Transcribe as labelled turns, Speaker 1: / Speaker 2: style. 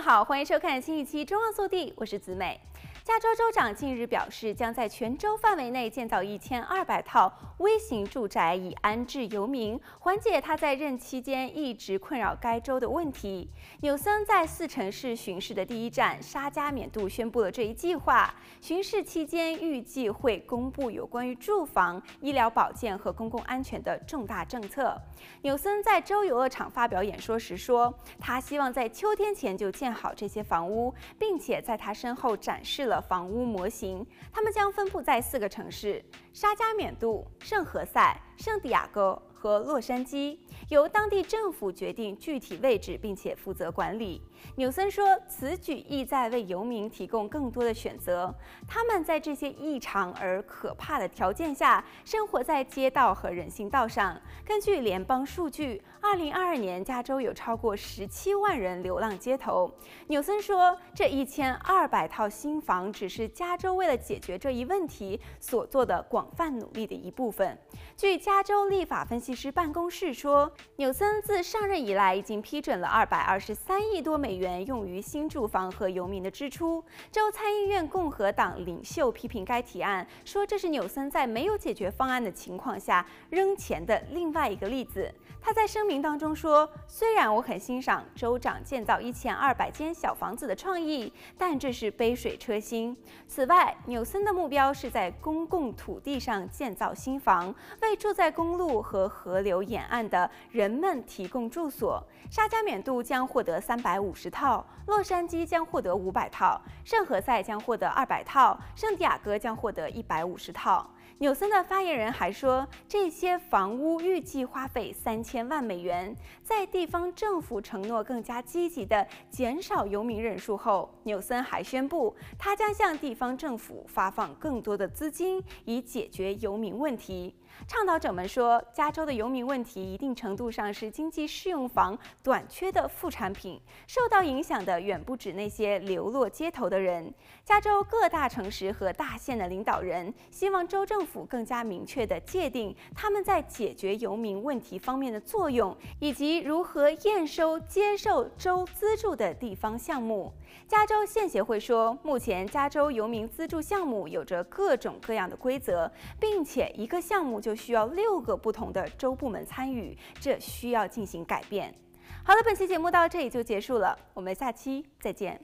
Speaker 1: 好，欢迎收看新一期《中望速递》，我是子美。加州州长近日表示，将在全州范围内建造一千二百套微型住宅，以安置游民，缓解他在任期间一直困扰该州的问题。纽森在四城市巡视的第一站沙加缅度宣布了这一计划。巡视期间，预计会公布有关于住房、医疗保健和公共安全的重大政策。纽森在州游乐场发表演说时说，他希望在秋天前就建好这些房屋，并且在他身后展示了。房屋模型，它们将分布在四个城市：沙加缅度、圣何塞、圣地亚哥。和洛杉矶由当地政府决定具体位置，并且负责管理。纽森说，此举意在为游民提供更多的选择。他们在这些异常而可怕的条件下生活在街道和人行道上。根据联邦数据，2022年加州有超过17万人流浪街头。纽森说，这1200套新房只是加州为了解决这一问题所做的广泛努力的一部分。据加州立法分析。其实办公室说，纽森自上任以来已经批准了二百二十三亿多美元用于新住房和游民的支出。州参议共和党领袖批评该提案，说这是纽森在没有解决方案的情况下扔钱的另外一个例子。他在声明当中说：“虽然我很欣赏州长建造一千二百间小房子的创意，但这是杯水车薪。此外，纽森的目标是在公共土地上建造新房，为住在公路和。”河流沿岸的人们提供住所，沙加缅度将获得三百五十套，洛杉矶将获得五百套，圣何塞将获得二百套，圣地亚哥将获得一百五十套。纽森的发言人还说，这些房屋预计花费三千万美元。在地方政府承诺更加积极地减少游民人数后，纽森还宣布，他将向地方政府发放更多的资金，以解决游民问题。倡导者们说，加州的游民问题一定程度上是经济适用房短缺的副产品，受到影响的远不止那些流落街头的人。加州各大城市和大县的领导人希望州政府。府更加明确地界定他们在解决游民问题方面的作用，以及如何验收接受州资助的地方项目。加州县协会说，目前加州游民资助项目有着各种各样的规则，并且一个项目就需要六个不同的州部门参与，这需要进行改变。好了，本期节目到这里就结束了，我们下期再见。